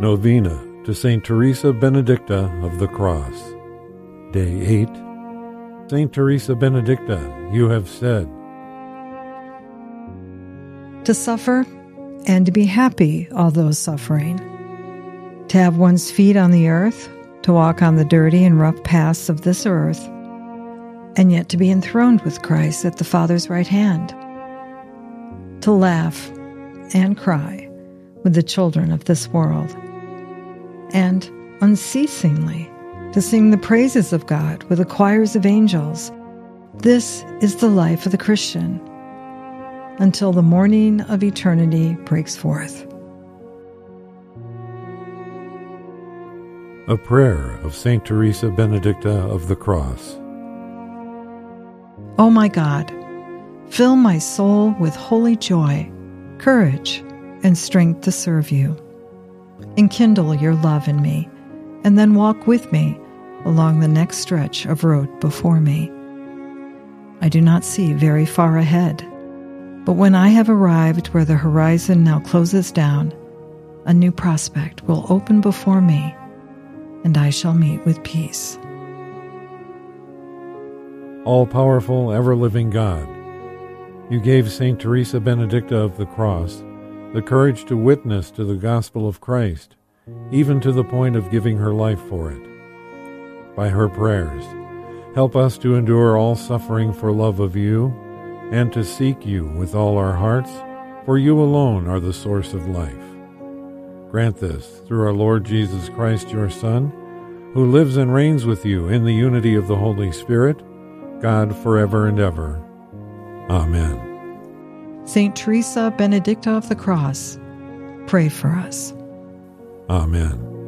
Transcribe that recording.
Novena to St. Teresa Benedicta of the Cross. Day 8. St. Teresa Benedicta, you have said, To suffer and to be happy, although suffering. To have one's feet on the earth, to walk on the dirty and rough paths of this earth, and yet to be enthroned with Christ at the Father's right hand. To laugh and cry with the children of this world and unceasingly to sing the praises of God with the choirs of angels. This is the life of the Christian until the morning of eternity breaks forth. A prayer of St. Teresa Benedicta of the Cross. O oh my God, fill my soul with holy joy, courage, and strength to serve you enkindle your love in me, and then walk with me along the next stretch of road before me. I do not see very far ahead, but when I have arrived where the horizon now closes down, a new prospect will open before me, and I shall meet with peace. All powerful, ever living God, you gave St. Teresa Benedicta of the Cross the courage to witness to the gospel of Christ, even to the point of giving her life for it. By her prayers, help us to endure all suffering for love of you, and to seek you with all our hearts, for you alone are the source of life. Grant this through our Lord Jesus Christ, your Son, who lives and reigns with you in the unity of the Holy Spirit, God forever and ever. Amen. Saint Teresa Benedicta of the Cross, pray for us. Amen.